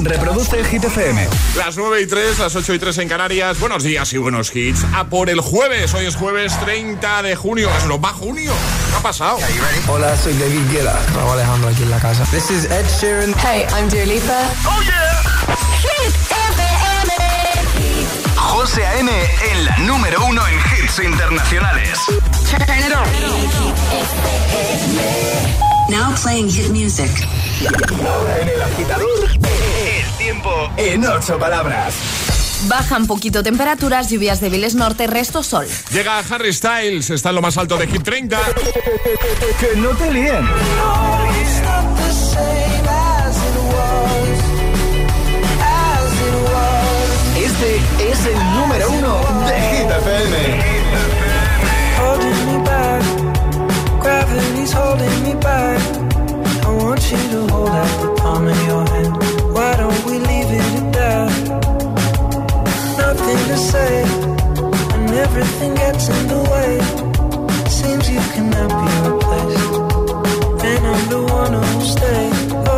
Reproduce el Hit FM. Las 9 y 3, las 8 y 3 en Canarias. Buenos días y buenos hits. A por el jueves. Hoy es jueves 30 de junio. ¿Es lo va junio? ¿Qué ha pasado? Hola, soy David Guetta. Raúl Alejandro aquí en la casa. This is Ed Sheeran. Hey, I'm Dua Lipa. ¡Oh, yeah! Hit FM. José A.M. en la número uno en hits internacionales. Turn it on. Now playing hit music. En el agitador, el tiempo en ocho palabras. Bajan poquito temperaturas, lluvias débiles norte, resto sol. Llega Harry Styles. Está en lo más alto de Hit 30. Que no te líen. Este es el número uno de Hit FM. holding me back. Gravity's holding me back. Seems you cannot be replaced, and I'm the one who'll stay.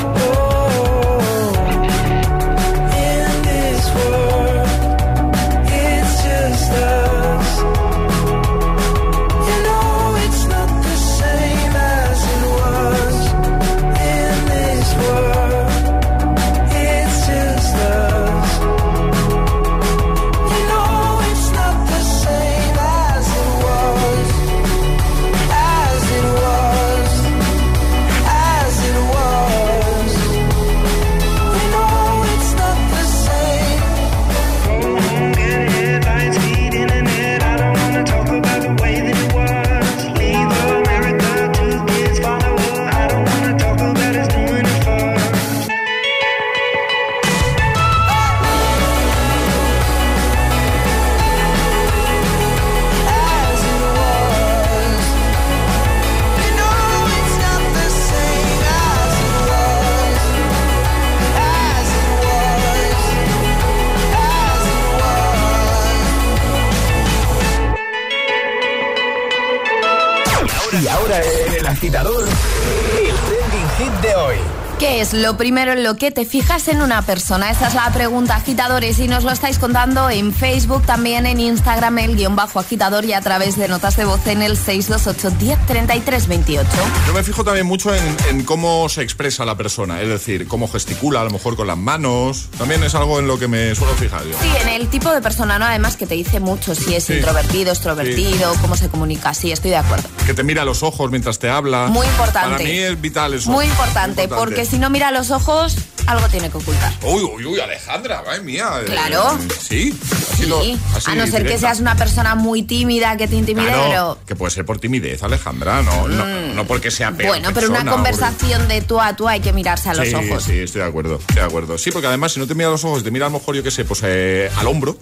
Es lo primero en lo que te fijas en una persona? Esa es la pregunta, agitadores, y nos lo estáis contando en Facebook, también en Instagram, el guion bajo agitador y a través de notas de voz en el 628 10 28. Yo me fijo también mucho en, en cómo se expresa la persona, es decir, cómo gesticula, a lo mejor con las manos. También es algo en lo que me suelo fijar yo. Sí, en el tipo de persona, ¿no? Además que te dice mucho si es Sí. introvertido, extrovertido, cómo se comunica. Sí, estoy de acuerdo. Que te mira a los ojos mientras te habla. Muy importante. Para mí es vital eso. Muy importante, porque si no mira a los ojos, algo tiene que ocultar. Uy, uy, uy, Alejandra, ay mía. eh, Claro. sí. así lo- Sí, así a no ser que seas una persona muy tímida que te intimide, Claro, pero... que puede ser por timidez, Alejandra, no, no, no porque sea peor Bueno, pero una conversación de tú a tú hay que mirarse a los sí, ojos. Sí, estoy de acuerdo, estoy de acuerdo. Sí, porque además si no te mira a los ojos, te mira a lo mejor, yo qué sé, pues eh, al hombro,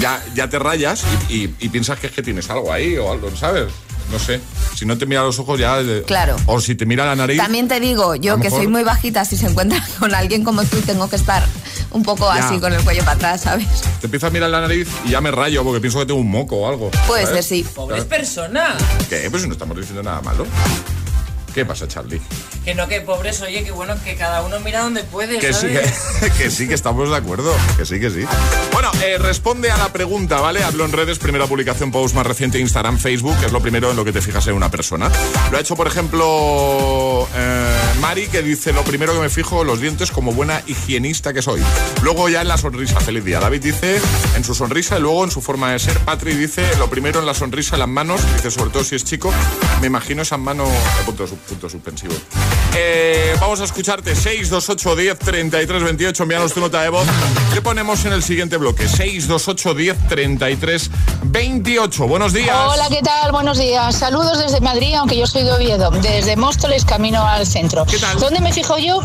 ya, ya te rayas y, y- y piensas que es que tienes algo ahí o algo, ¿sabes? No sé. Si no te mira a los ojos ya... eh, Claro. O si te mira la nariz... También te digo, yo que mejor- soy muy bajita, si se encuentra con alguien como tú, tengo que estar un poco Ya. así con el cuello para atrás, ¿sabes? Te empieza a mirar la nariz y ya me rayo porque pienso que tengo un moco o algo. Puede ¿sabes? ser, sí. Pobres personas. ¿Qué? Pues si no estamos diciendo nada malo. ¿Qué pasa, Charlie? Que no, que pobres, oye, que bueno, que cada uno mira donde puede, Que sí, que sí, que estamos de acuerdo. Que sí, que sí. Bueno, eh, responde a la pregunta, ¿vale? Hablo en redes, primera publicación, post más reciente, Instagram, Facebook, que es lo primero en lo que te fijas en una persona. Lo ha hecho, por ejemplo, eh, Mari, que dice, lo primero que me fijo, los dientes como buena higienista que soy. Luego ya en la sonrisa, feliz día. David dice, en su sonrisa y luego en su forma de ser. Patri dice, lo primero en la sonrisa, las manos, dice, sobre todo si es chico, me imagino esas manos, eh, punto, su- punto suspensivo. Eh, vamos a escucharte 628 10 33 28. Envíanos tu nota de voz. ¿Qué ponemos en el siguiente bloque? 628 10 33 28. Buenos días. Hola, ¿qué tal? Buenos días. Saludos desde Madrid, aunque yo soy de Oviedo. Desde Móstoles, camino al centro. ¿Qué tal? ¿Dónde me fijo yo?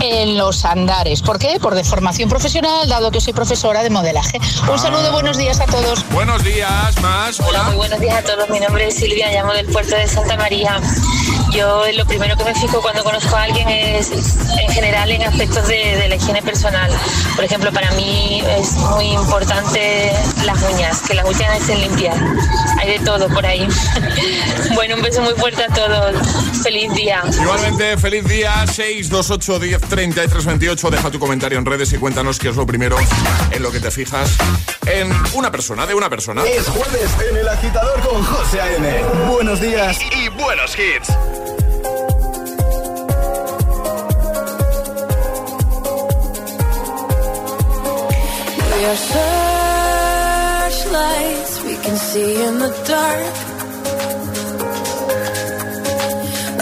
En los andares. ¿Por qué? Por deformación profesional, dado que soy profesora de modelaje. Un saludo, buenos días a todos. Buenos días, más. Hola, muy Hola. buenos días a todos. Mi nombre es Silvia, llamo del puerto de Santa María. Yo lo primero que me fijo cuando conozco a alguien es en general en aspectos de, la higiene personal. Por ejemplo, para mí es muy importante las uñas, que las uñas estén limpias. Hay de todo por ahí. bueno, un beso muy fuerte a todos. Feliz día. Igualmente, feliz día. 628 10 33 28. Deja tu comentario en redes y cuéntanos qué es lo primero en lo que te fijas en una persona, de una persona. Es jueves en el agitador con José A.M. Buenos días y, y buenos hits. We are searchlights we can see in the dark.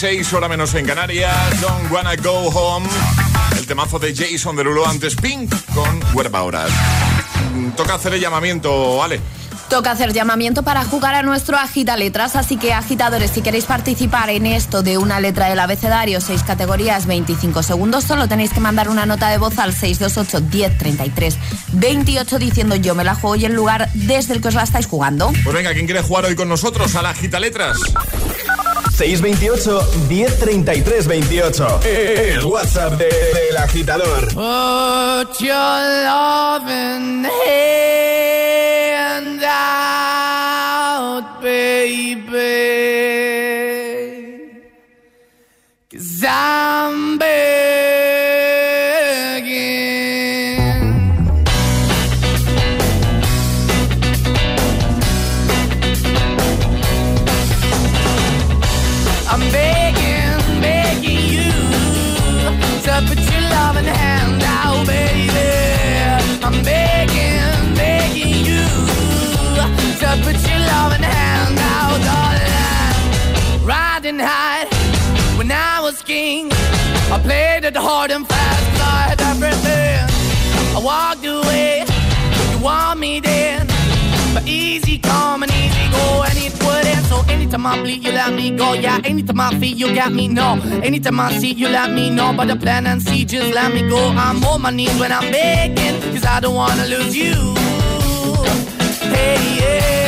26, hora menos en Canarias. Don't wanna go home. El temazo de Jason Derulo antes Pink con Huerva Horas. Mm, toca hacer el llamamiento, Ale. Toca hacer llamamiento para jugar a nuestro agita letras, así que agitadores, si queréis participar en esto de una letra del abecedario, 6 categorías, 25 segundos, solo tenéis que mandar una nota de voz al 628 10 33 28 diciendo yo me la juego y el lugar desde el que os la estáis jugando. Pues venga, ¿quién quiere jugar hoy con nosotros a la agita letras? 628 1033 28. El WhatsApp de, del agitador. Put your love in the was king. I played it hard and fast, I had everything. I walked away, you want me then. But easy come and easy go, and it would end. So anytime I bleed, you let me go. Yeah, anytime I feel, you got me, no. Anytime I see, you let me know. But the plan and see, just let me go. I'm on my knees when I'm begging, cause I i don't wanna lose you. Hey, yeah.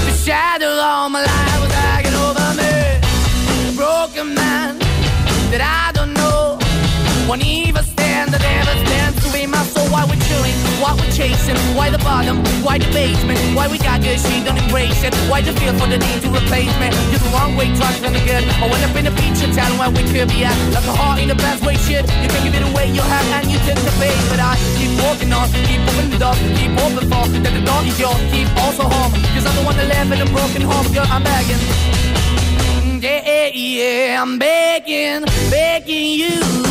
Shadow all my life was hanging over me. Broken man that I. Won't even stand, that ever stands to be my soul. Why we're chilling, why we're chasing, why the bottom, why the basement, why we got good, she don't embrace it. Why the feel for the need to replace me? You're the wrong way, trying to the good. I went up in a feature town where we could be at. Like a heart in the best way, shit. You can give it away, you have, and you take the bait. But I keep walking on, keep moving the door, keep open for that the door is yours, keep also home. Cause I'm the one that live in a broken home, girl, I'm begging. Yeah, yeah, I'm begging, begging you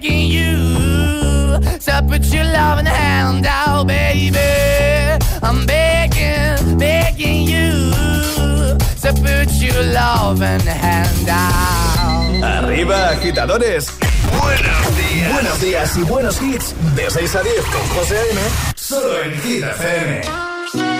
begging you. To put your loving hand out, baby. I'm begging, begging you. To put your loving hand out. Arriba, agitadores. Buenos días. Buenos días y buenos hits. De 6 a 10 con José A.M. Solo en Hit FM.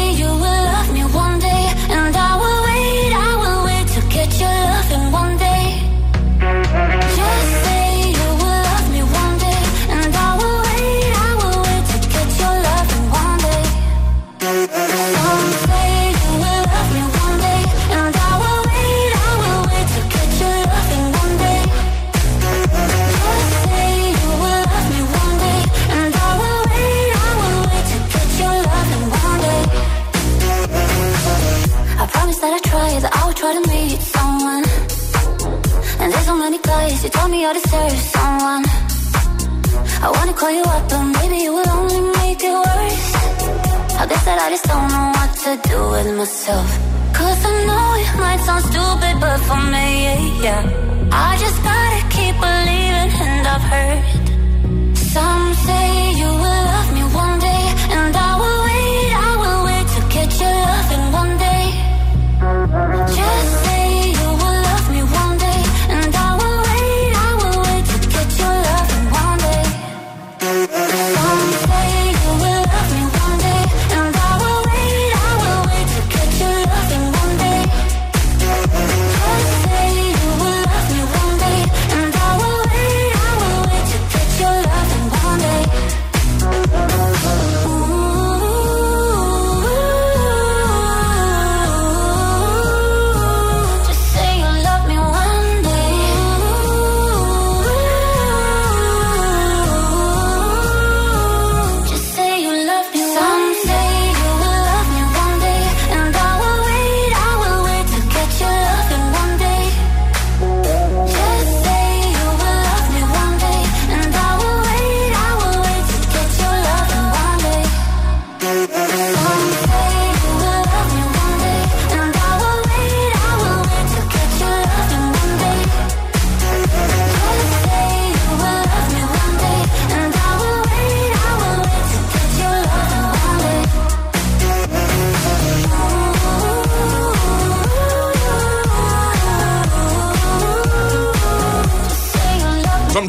to do with myself. Cause I know it might sound stupid, but for me, yeah. I just gotta keep believing, and I've heard some say you will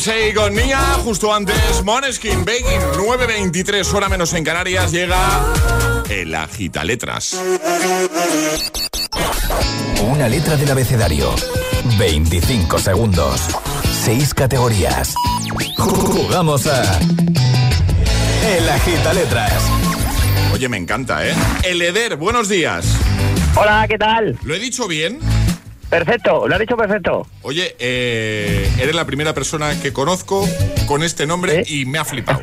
Beyoncé con Nia, justo antes Moneskin, Begging, 9.23 hora menos en Canarias, llega el Agita Letras. Una letra del abecedario. 25 segundos. 6 categorías. Jugamos a. El Agita Letras. Oye, me encanta, ¿eh? El Eder, buenos días. Hola, ¿qué tal? ¿Lo he dicho bien? Perfecto, lo has dicho perfecto. Oye, eh, eres la primera persona que conozco con este nombre y me ha flipado.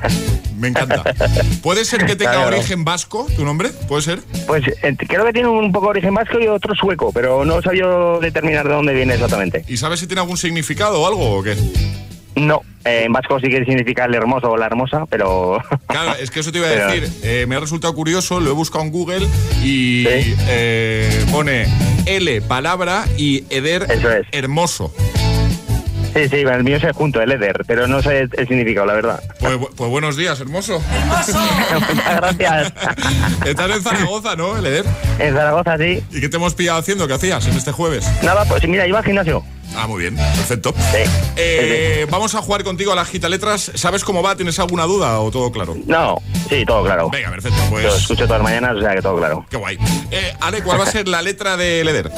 Me encanta. ¿Puede ser que tenga Claro. origen vasco tu nombre? ¿Puede ser? Pues eh, creo que tiene un poco de origen vasco y otro sueco, pero no sabía determinar de dónde viene exactamente. ¿Y sabes si tiene algún significado o algo o qué? No, eh, en vasco sí que significa el hermoso o la hermosa, pero... Claro, es que eso te iba a Pero- decir. Eh, me ha resultado curioso, lo he buscado en Google y eh, pone L palabra y Eder hermoso. Sí, sí, el mío es el junto, el Eder, pero no sé el significado, la verdad. Pues, pues buenos días, hermoso. Muchas gracias. Estás en Zaragoza, ¿no, el Eder? En Zaragoza, sí. ¿Y qué te hemos pillado haciendo? ¿Qué hacías en este jueves? Nada, pues mira, iba al gimnasio. Ah, muy bien, perfecto. Eh, Vamos a jugar contigo a las gita letras. ¿Sabes cómo va? ¿Tienes alguna duda o todo claro? No, sí, todo claro. Venga, perfecto, pues. Lo escucho todas las mañanas, o sea que todo claro. Qué guay. Eh, Ale, ¿cuál va a ser la letra de Leder?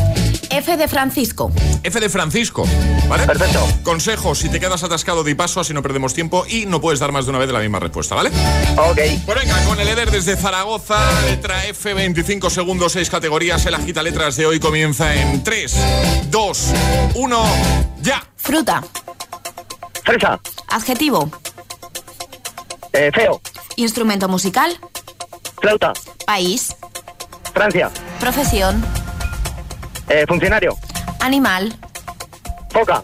F de Francisco. F de Francisco, ¿vale? Perfecto. Consejo, si te quedas atascado, di paso, así no perdemos tiempo y no puedes dar más de una vez de la misma respuesta, ¿vale? Ok. Pues venga, con el Eder desde Zaragoza, letra F, 25 segundos, 6 categorías. El agita letras de hoy comienza en 3, 2, 1, ya. Fruta. Fresa. Adjetivo. Eh, feo. Instrumento musical. Flauta. País. Francia. Profesión. Eh, funcionario. Animal. Foca.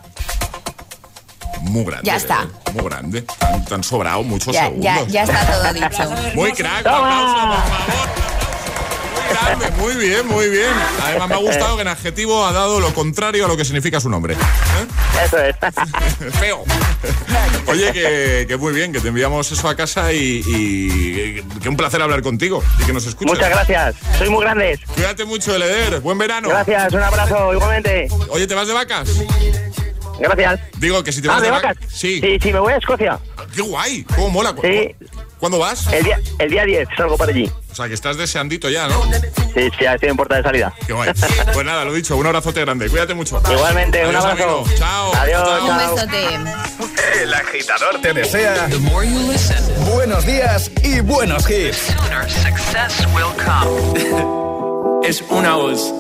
Muy grande. Ya está. eh, Muy grande. Tan, tan sobrado muchos Ya, segundos. ya, ya está todo dicho. Muy crack, un aplauso, por favor. Muy grande, muy bien, muy bien. Además, me ha gustado que en adjetivo ha dado lo contrario a lo que significa su nombre. ¿Eh? Eso es. Feo. Oye, que, que muy bien, que te enviamos eso a casa y, y que un placer hablar contigo y que nos escuches. Muchas gracias. Sois muy grandes. Cuídate mucho, Eleder. Buen verano. Gracias, un abrazo, igualmente. Oye, ¿te vas de vacas? Gracias. Digo que si te Ah, vas ¿de de vacas? Sí. Sí, sí, me voy a Escocia. Qué guay. ¿Cómo mola? ¿Cu- Sí. ¿Cuándo vas? El día, el día 10 salgo para allí. O sea, que estás deseandito ya, ¿no? Sí, sí, estoy en puerta de salida. Qué guay. Pues nada, lo dicho, un abrazote grande. Cuídate mucho. Igualmente, un abrazo. amigo. Chao. Adiós, Chao. Un besote. El agitador te desea. Buenos días y buenos hits. es una voz.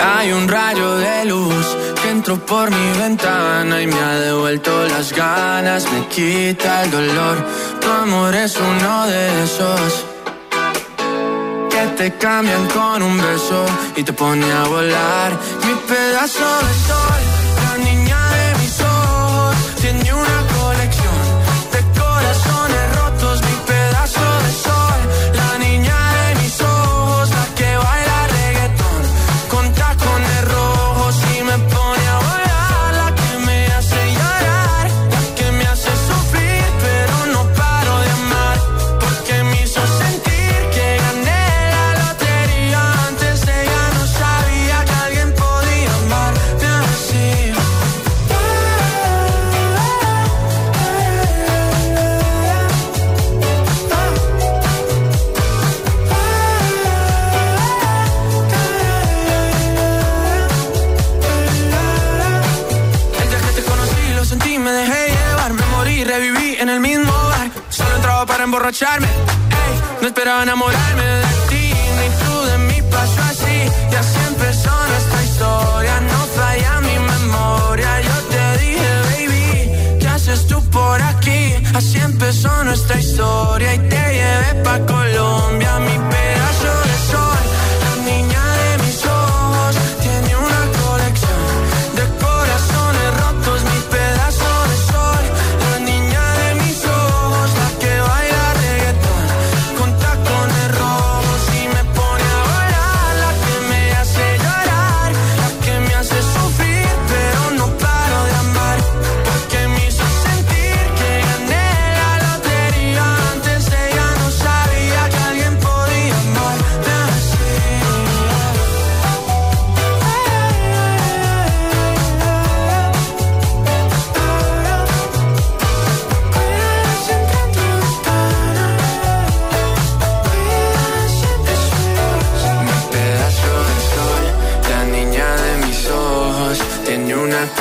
Hay un rayo de luz que entró por mi ventana y me ha devuelto las ganas, me quita el dolor. Tu amor es uno de esos que te cambian con un beso y te pone a volar. Mi pedazo de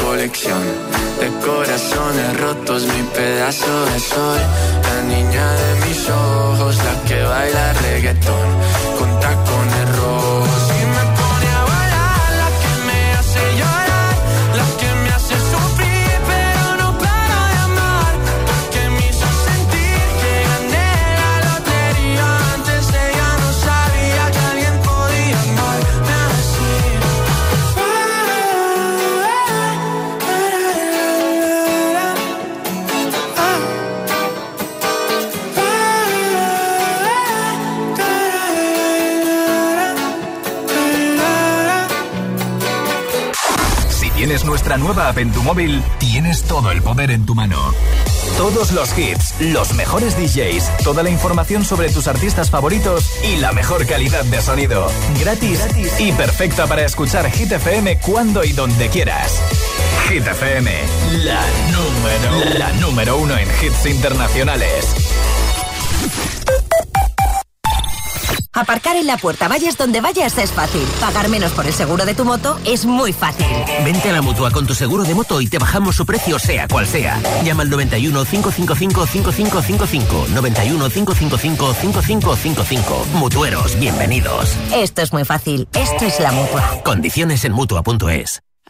colección de corazones rotos, mi pedazo de sol. La niña de mis ojos, la que baila reggaetón con tacones nuestra nueva app en tu móvil, tienes todo el poder en tu mano. Todos los hits, los mejores DJs, toda la información sobre tus artistas favoritos y la mejor calidad de sonido. Gratis, gratis y perfecta para escuchar Hit FM cuando y donde quieras. Hit FM, la número, la número uno en hits internacionales. Aparcar en la puerta, vayas donde vayas, es fácil. Pagar menos por el seguro de tu moto es muy fácil. Vente a la mutua con tu seguro de moto y te bajamos su precio, sea cual sea. Llama al 91 555 5555. 91 555 5555. Mutueros, bienvenidos. Esto es muy fácil. Esto es la mutua. Condiciones en mutua.es.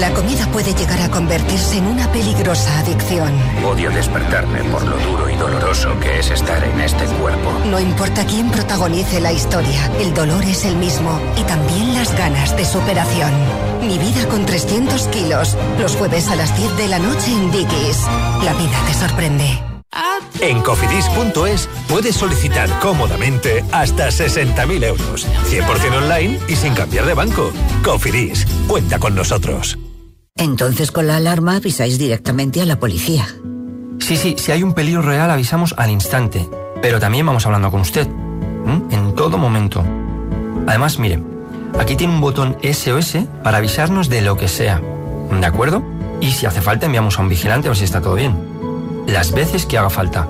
La comida puede llegar a convertirse en una peligrosa adicción. Odio despertarme por lo duro y doloroso que es estar en este cuerpo. No importa quién protagonice la historia, el dolor es el mismo y también las ganas de superación. Mi vida con 300 kilos, los jueves a las 10 de la noche en Dickies. La vida te sorprende. En cofidis.es puedes solicitar cómodamente hasta 60.000 euros, 100% online y sin cambiar de banco. Cofidis, cuenta con nosotros. Entonces con la alarma avisáis directamente a la policía. Sí, sí, si hay un peligro real avisamos al instante, pero también vamos hablando con usted, ¿m? en todo momento. Además, mire, aquí tiene un botón SOS para avisarnos de lo que sea, ¿de acuerdo? Y si hace falta enviamos a un vigilante a ver si está todo bien. Las veces que haga falta.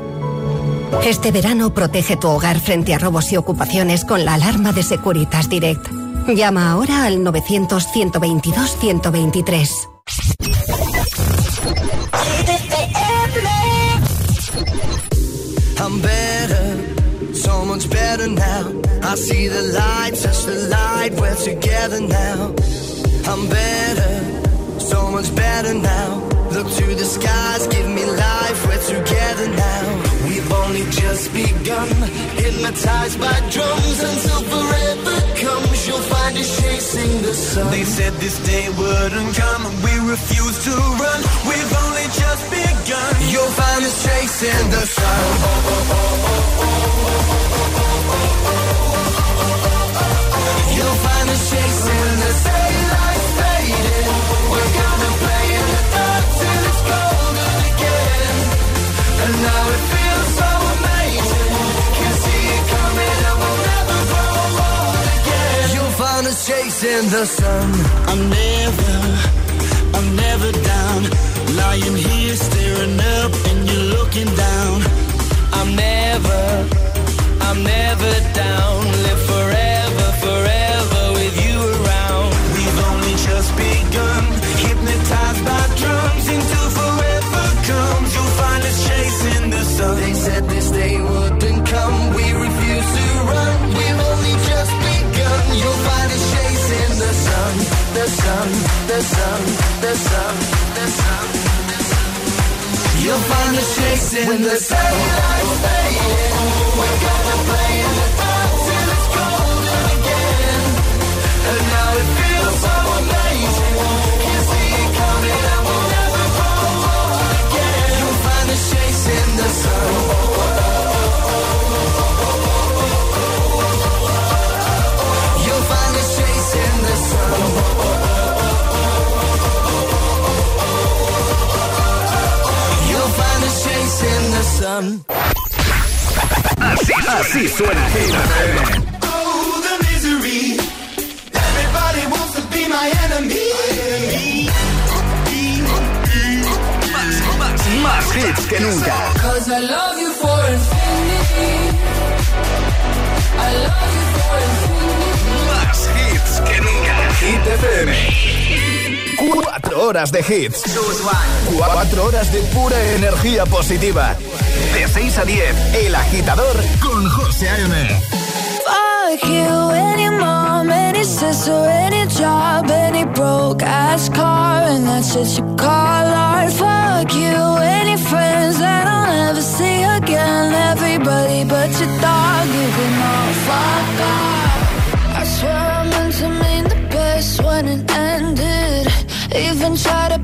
Este verano protege tu hogar frente a robos y ocupaciones con la alarma de Securitas Direct. Llama ahora al 900-122-123. I'm better, so much better now. I see the light, touch the light, we're together now. I'm better, so much better now. Look to the skies, give me life, we're together now. We've only just begun, hypnotized by drums until forever comes. You'll find us chasing the sun. They said this day wouldn't come, we refuse to run. We've only just begun. You'll find us chasing the sun. You'll find us chasing the daylight fading. Chasing the sun. I'm never, I'm never down. Lying here staring up and you're looking down. I'm never, I'm never down. Live forever, forever with you around. We've only just begun. Hypnotized by drums until forever comes. You'll find us chasing the sun. They said this day wouldn't sun, the sun, the sun, the sun. You'll find us chasing the daylight fading. Instagram. Así, así suena. Oh, the misery. Everybody wants to be my enemy. Más, más, más hits que nunca. Cause I love you for infinity. I love you for infinity. Más hits que nunca. Hit FM. Cuatro horas de hits. Cuatro horas de pura energía positiva. De 6 a 10, El Agitador con José A.M. Fuck you, any mom, any sister, any job, any broke ass car, and that's shit you call art. Fuck you, any friends that I'll never see again. Everybody but your dog, you can all fuck off. I swear I meant to mean the best when it ended. Even tried to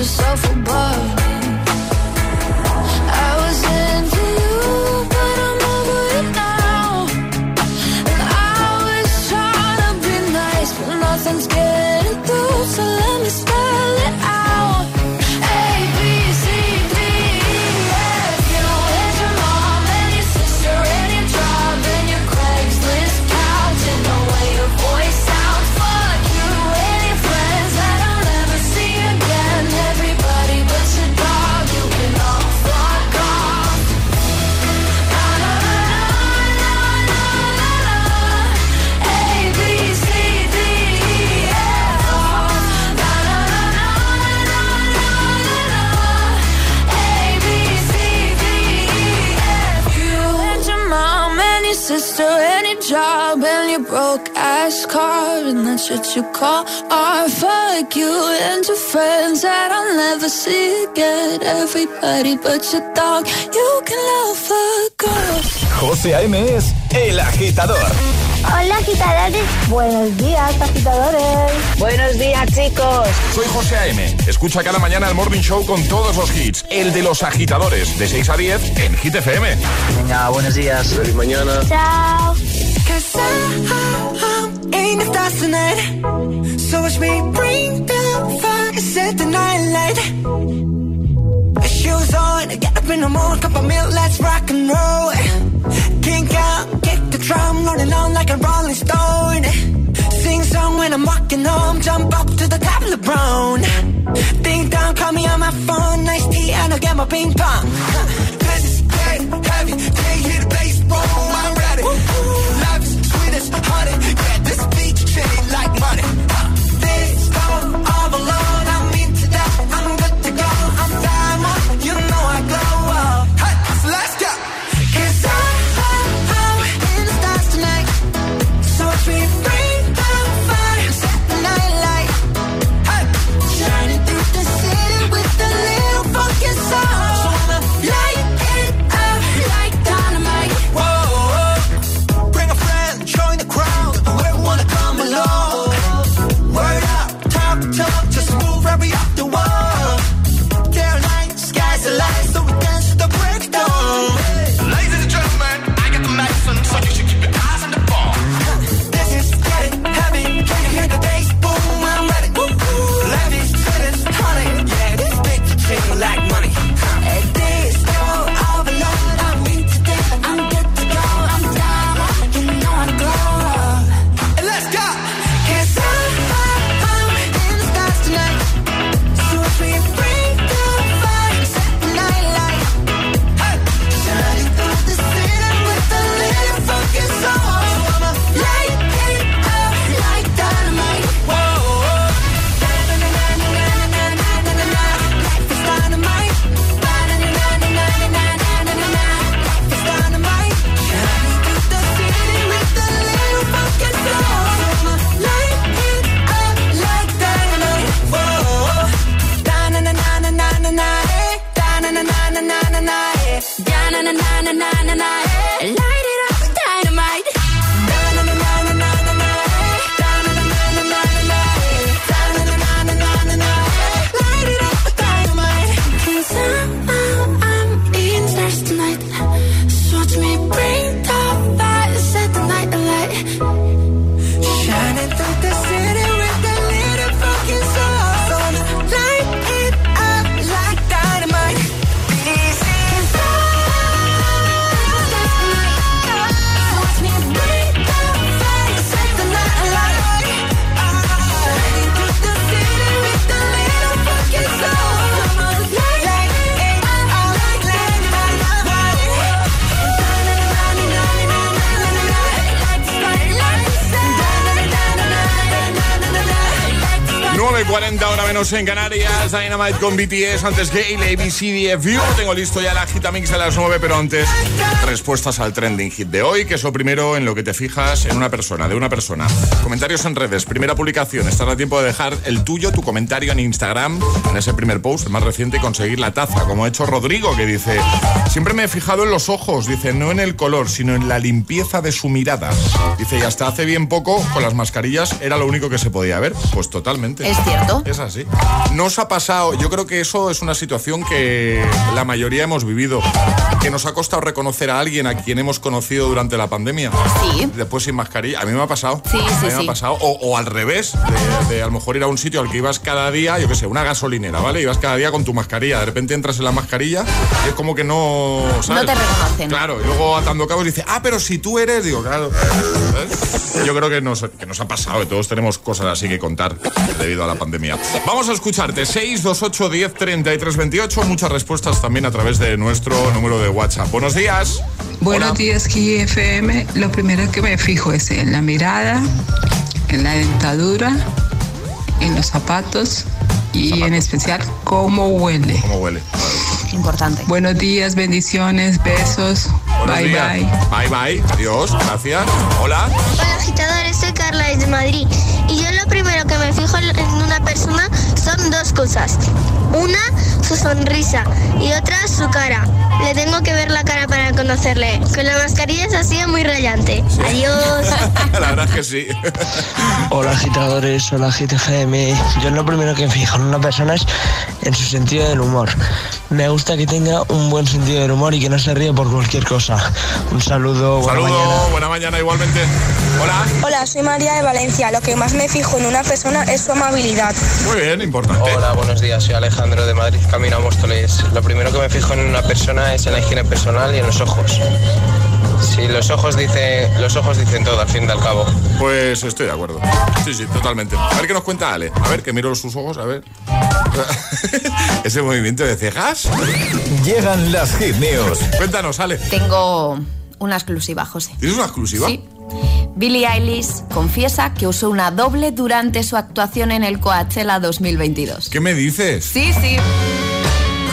to car and that shit you call art. Fuck you and your friends that I'll never see again. Everybody but your dog, you can love fuck off. José A.M. es El Agitador. Hola agitadores. Buenos días agitadores. Buenos días chicos. Soy José A.M. Escucha cada mañana el Morning Show con todos los hits. El de los agitadores, de 6 a 10 en Hit FM. Venga, buenos días. Feliz mañana. Chao. I'm the stars tonight. So watch me bring the fire, set the night light. Shoes on, get up in the morning, cup of milk, let's rock and roll. Kink out, kick the drum, rolling on like a rolling stone. Sing song when I'm walking home, jump up to the top of the brown. Ding dong, call me on my phone, nice tea, and I'll get my ping pong. This is dead heavy, can't hear the bass, boom, I'm ready. Life is sweet as honey, yeah, menos en Canarias. Dynamite con BTS, antes Gale, ABCDFU. Tengo listo ya la Gitamix de las 9, pero antes respuestas al trending hit de hoy, que es lo primero en lo que te fijas en una persona, de una persona. Comentarios en redes, primera publicación. Estás a tiempo de dejar el tuyo, tu comentario en Instagram, en ese primer post, el más reciente, y conseguir la taza, como ha hecho Rodrigo, que dice, siempre me he fijado en los ojos, dice, no en el color, sino en la limpieza de su mirada. Dice, y hasta hace bien poco, con las mascarillas, era lo único que se podía ver. Pues totalmente. Es cierto. Es así. Nos ha pasado, yo creo que eso es una situación que la mayoría hemos vivido, que nos ha costado reconocer a alguien a quien hemos conocido durante la pandemia. Sí. Después sin mascarilla. A mí me ha pasado. Sí, a sí, mí me sí. ha pasado. O, o al revés, de, de a lo mejor ir a un sitio al que ibas cada día, yo qué sé, una gasolinera, ¿vale? Ibas cada día con tu mascarilla. De repente entras en la mascarilla y es como que no. ¿sabes? No te reconocen. Claro, y luego atando cabos dice, ah, pero si tú eres, digo, claro. ¿sabes? Yo creo que nos, que nos ha pasado, que todos tenemos cosas así que contar debido a la pandemia. Vamos a escucharte, 628 10 33 28. Muchas respuestas también a través de nuestro número de WhatsApp. Buenos días. Buenos días, FM. Lo primero que me fijo es en la mirada, en la dentadura, en los zapatos y en especial cómo huele. ¿Cómo huele? Importante. Buenos días, bendiciones, besos. Buenos bye días. bye. Bye bye. Adiós. Gracias. Hola. Hola agitadores, soy Carla desde Madrid y yo lo primero que me fijo en una persona son dos cosas. Una, su sonrisa y otra, su cara. Le tengo que ver la cara para conocerle. Con la mascarilla es así muy rayante. Adiós. la verdad es que sí. Hola agitadores, hola GTGM. Yo lo primero que me fijo en una persona es en su sentido del humor. Me gusta que tenga un buen sentido del humor y que no se ríe por cualquier cosa. Un saludo, buena Saludo, mañana. buena mañana igualmente. Hola. Hola, soy María de Valencia. Lo que más me fijo en una persona es su amabilidad. Muy bien, importante. Hola, buenos días. Soy Alejandro de Madrid, Camino a Móstoles. Lo primero que me fijo en una persona es en la higiene personal y en los ojos. Sí, los ojos dicen, los ojos dicen todo, al fin y al cabo. Pues estoy de acuerdo. Sí, sí, totalmente. A ver qué nos cuenta Ale. A ver, que miro sus ojos, a ver. Ese movimiento de cejas. Llegan las hit news. Cuéntanos, Ale. Tengo una exclusiva, José. ¿Tienes una exclusiva? Sí. Billie Eilish confiesa que usó una doble durante su actuación en el Coachella 2022. ¿Qué me dices? Sí, sí.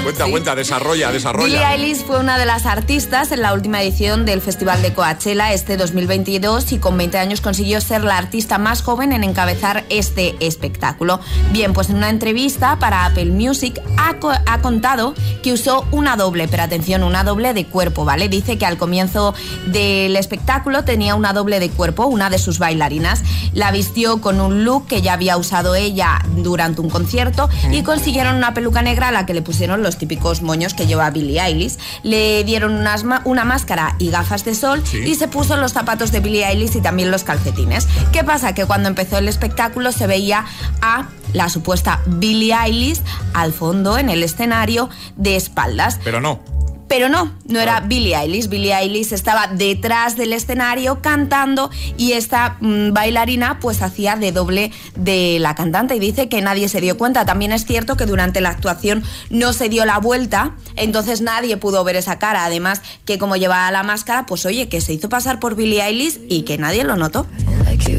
Cuenta, cuenta, desarrolla, Billie desarrolla. Eilish fue una de las artistas en la última edición del Festival de Coachella este 2022 y con 20 años consiguió ser la artista más joven en encabezar este espectáculo. Bien, pues en una entrevista para Apple Music ha, co- ha contado que usó una doble, pero atención, una doble de cuerpo, ¿vale? Dice que al comienzo del espectáculo tenía una doble de cuerpo, una de sus bailarinas. La vistió con un look que ya había usado ella durante un concierto y consiguieron una peluca negra a la que le pusieron los típicos moños que lleva Billie Eilish. Le dieron unas una máscara y gafas de sol Sí. y se puso los zapatos de Billie Eilish y también los calcetines. ¿Qué pasa? Que cuando empezó el espectáculo se veía a la supuesta Billie Eilish al fondo en el escenario de espaldas. Pero no. Pero no, no era Billie Eilish. Billie Eilish estaba detrás del escenario cantando y esta mm, bailarina pues hacía de doble de la cantante y dice que nadie se dio cuenta. También es cierto que durante la actuación no se dio la vuelta, entonces nadie pudo ver esa cara. Además que como llevaba la máscara, pues oye, que se hizo pasar por Billie Eilish y que nadie lo notó.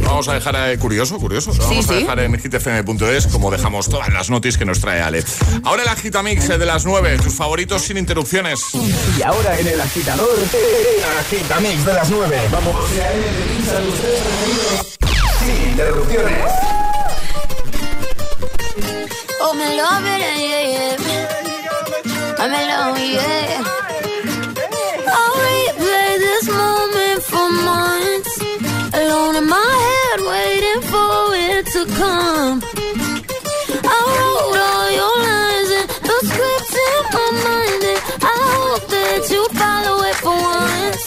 Vamos a dejar eh, curioso, curioso. Lo vamos a sí. dejar en hitfm.es como dejamos todas las noticias que nos trae Ale. Ahora el agitamix eh, de las 9, tus favoritos sin interrupciones. Y ahora en el agitador, el agitamix de las 9. Vamos. Sin interrupciones. Oh, me love it, yeah, yeah. I'm in love, yeah. I'll replay this moment for months. Alone in my head, waiting for it to come. I wrote all your lines and the scripts in my mind, and I hope that you follow it for once.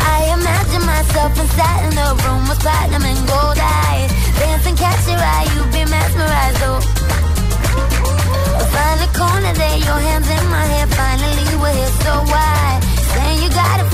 I imagine myself inside in the room with platinum and gold eyes. Dancing, catch your eye, you be mesmerized, oh. Find the corner there, your hands in my hair. Finally, we're here, so why? Saying you got a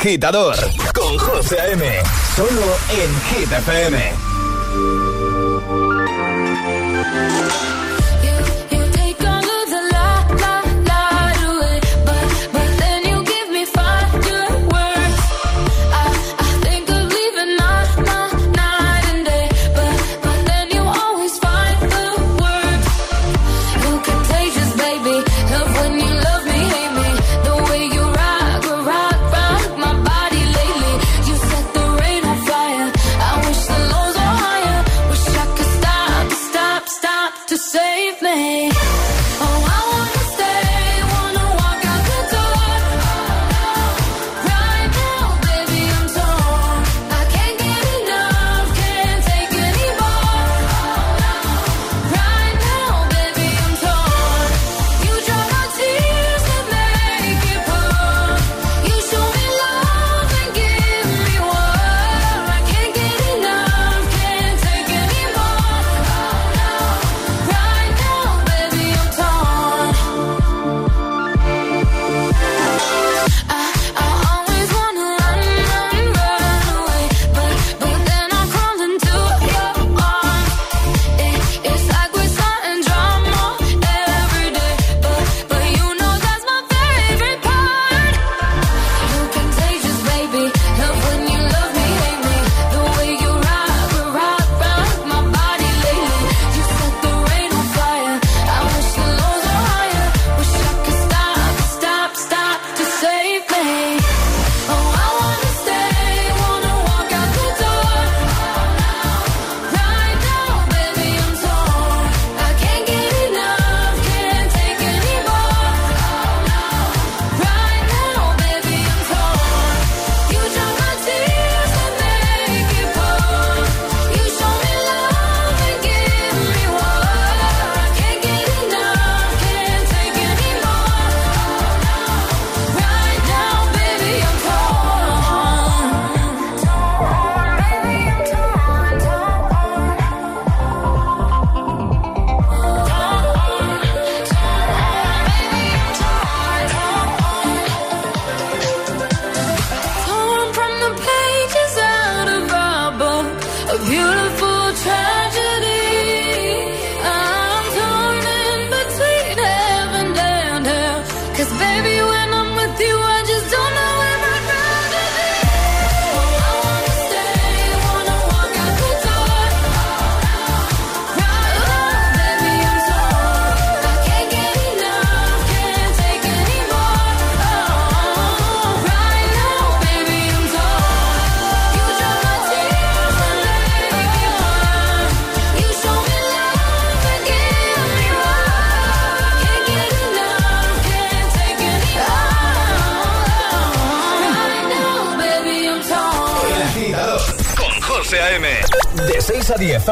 agitador con José M. Solo en Hit FM.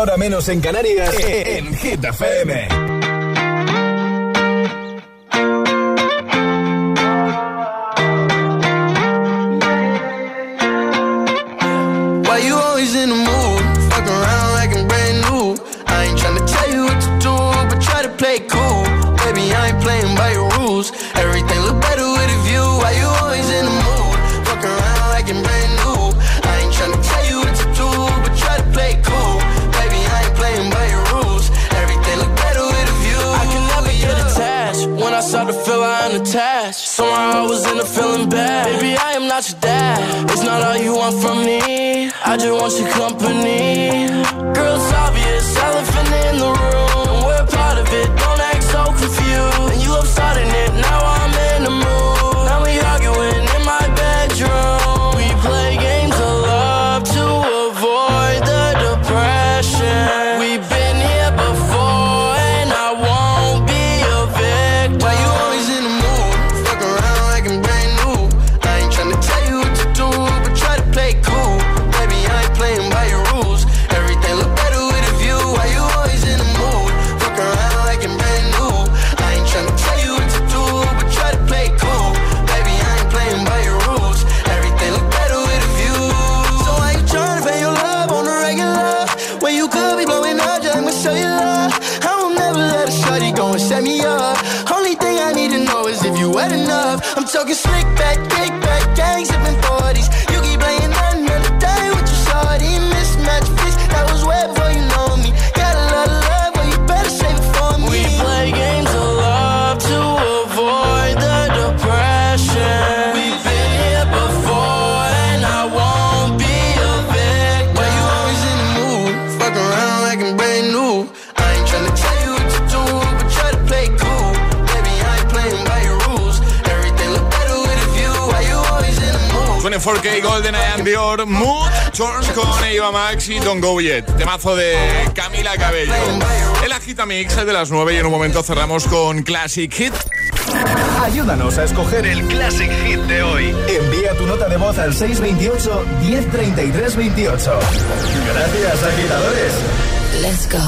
hora menos en Canarias en Hit FM. bottles and I'm feeling bad. Baby, I am not your dad. It's not all you want from me. I just want your company. Girl, it's obvious, elephant in the room. We're part of it mood? 24K Golden and Dior Mood Jones con Eva Max y Don't Go Yet temazo de Camila Cabello el Agita Mix el de las 9 y en un momento cerramos con Classic Hit Ayúdanos a escoger el Classic Hit de hoy. Envía tu nota de voz al 628 1033 28. Gracias, agitadores. Let's go.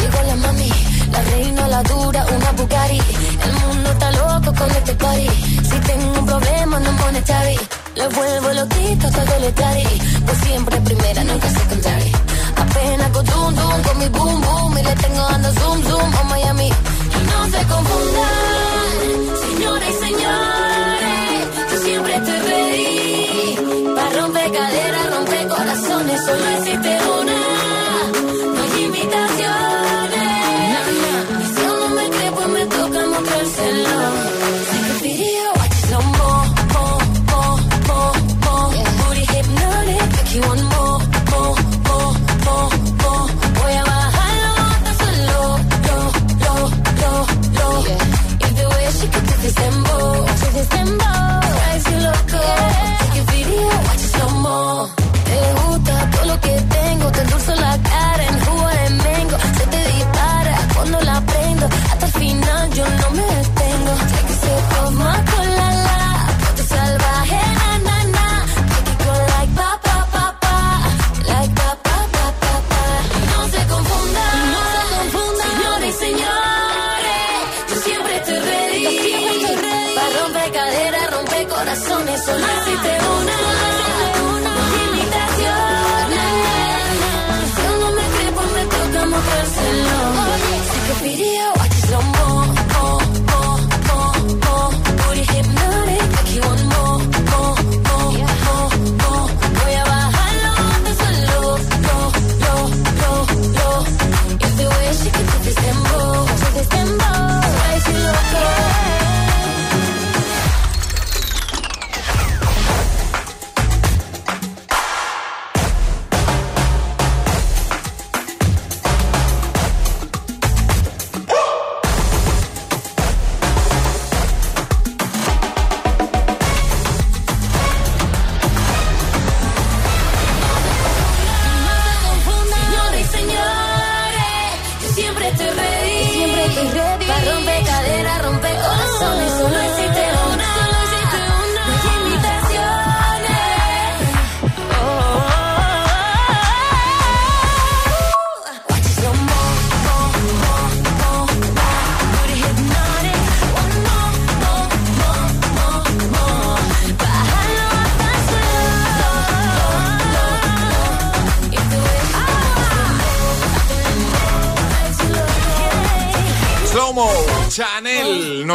Llegó la mami, la reina, la dura, una Bugatti. El mundo está loco con este party. Si tengo un problema, no pone chavi. Le vuelvo loquito todo el daddy. Pues siempre primera, nunca secondary. Apenas con zoom, zoom, con mi boom, boom. Y le tengo dando zoom, zoom a Miami. No se confundan, señores y señores. Yo siempre estoy ready. Para romper caderas, romper corazones. Solo existe una.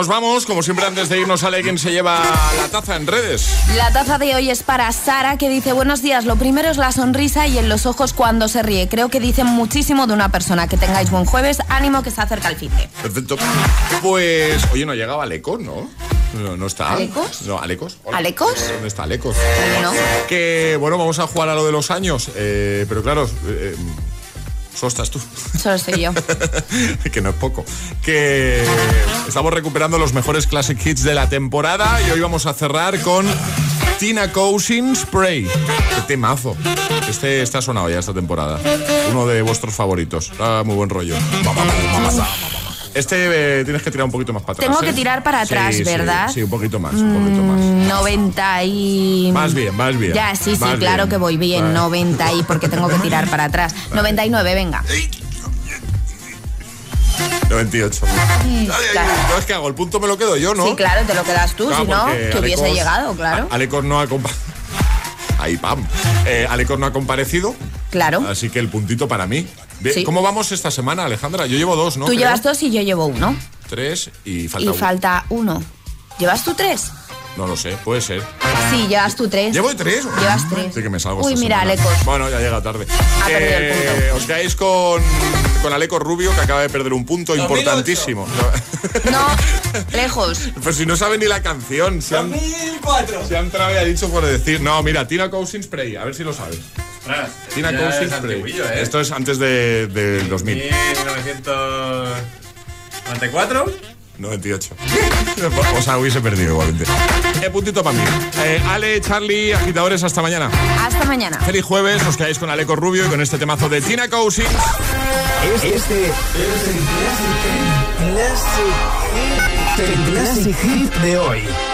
Nos vamos como siempre antes de irnos sale quien se lleva la taza en redes La taza de hoy es para Sara que dice buenos días, lo primero es la sonrisa y en los ojos cuando se ríe. Creo que dicen muchísimo de una persona. Que tengáis buen jueves, ánimo que se acerca el fin de. perfecto pues oye no llegaba Alecos ¿no? No, no está. ¿Alecos? No, Alecos. Hola. ¿Alecos? ¿Dónde está Alecos? No. Que bueno, vamos a jugar a lo de los años, eh, pero claro, eh, solo estás tú. Solo soy yo. que no es poco. Que estamos recuperando los mejores classic hits de la temporada y hoy vamos a cerrar con Tina Cousin Spray. Qué temazo. Este está sonado ya esta temporada. Uno de vuestros favoritos. Ah, muy buen rollo. Este eh, tienes que tirar un poquito más para atrás. Tengo que ¿eh? tirar para Sí, atrás, sí, ¿verdad? Sí, un poquito más, un poquito más. Mm, 90 y... Más bien, más bien. Ya, sí, sí, Más claro que voy bien. Vale. 90 y porque tengo que tirar para atrás. 99, venga. 98. Ay, ay, claro. ¿qué hago? El punto me lo quedo yo, ¿no? Sí, claro, te lo quedas tú, Claro, si no, que hubiese llegado, claro. Alecos no ha compa- Ahí, pam. Eh, Alecos no ha comparecido, Claro. así que el puntito para mí. Bien, Sí. ¿Cómo vamos esta semana, Alejandra? Yo llevo dos, ¿no? Tú Creo. llevas dos y yo llevo uno. Tres y falta y uno. falta uno. ¿Llevas tú tres? No lo sé, puede ser. Sí, llevas tú tres. ¿Llevo tres? Llevas tres. Sí que me salgo Uy, esta mira, semana. Alecos. Bueno, ya llega tarde. Ha perdido el Eh, os quedáis con, con Aleco Rubio, que acaba de perder un punto 2008. importantísimo. No, lejos. Pues si no sabe ni la canción. Se han, 2004. se han trabado y ha dicho por decir. No, mira, Tina Cousins Spray, a ver si lo sabes. Tina ya Cousins es antiguillo, ¿eh? Esto es antes de- del 2000. 1994. 98. o sea, hubiese perdido igualmente. Eh, puntito para mí. Eh, Ale, Charlie, agitadores, hasta mañana. Hasta mañana. Feliz jueves, os quedáis con Aleco Rubio y con este temazo de Tina Cousins. Este es el Classic, el Classic Hit de hoy.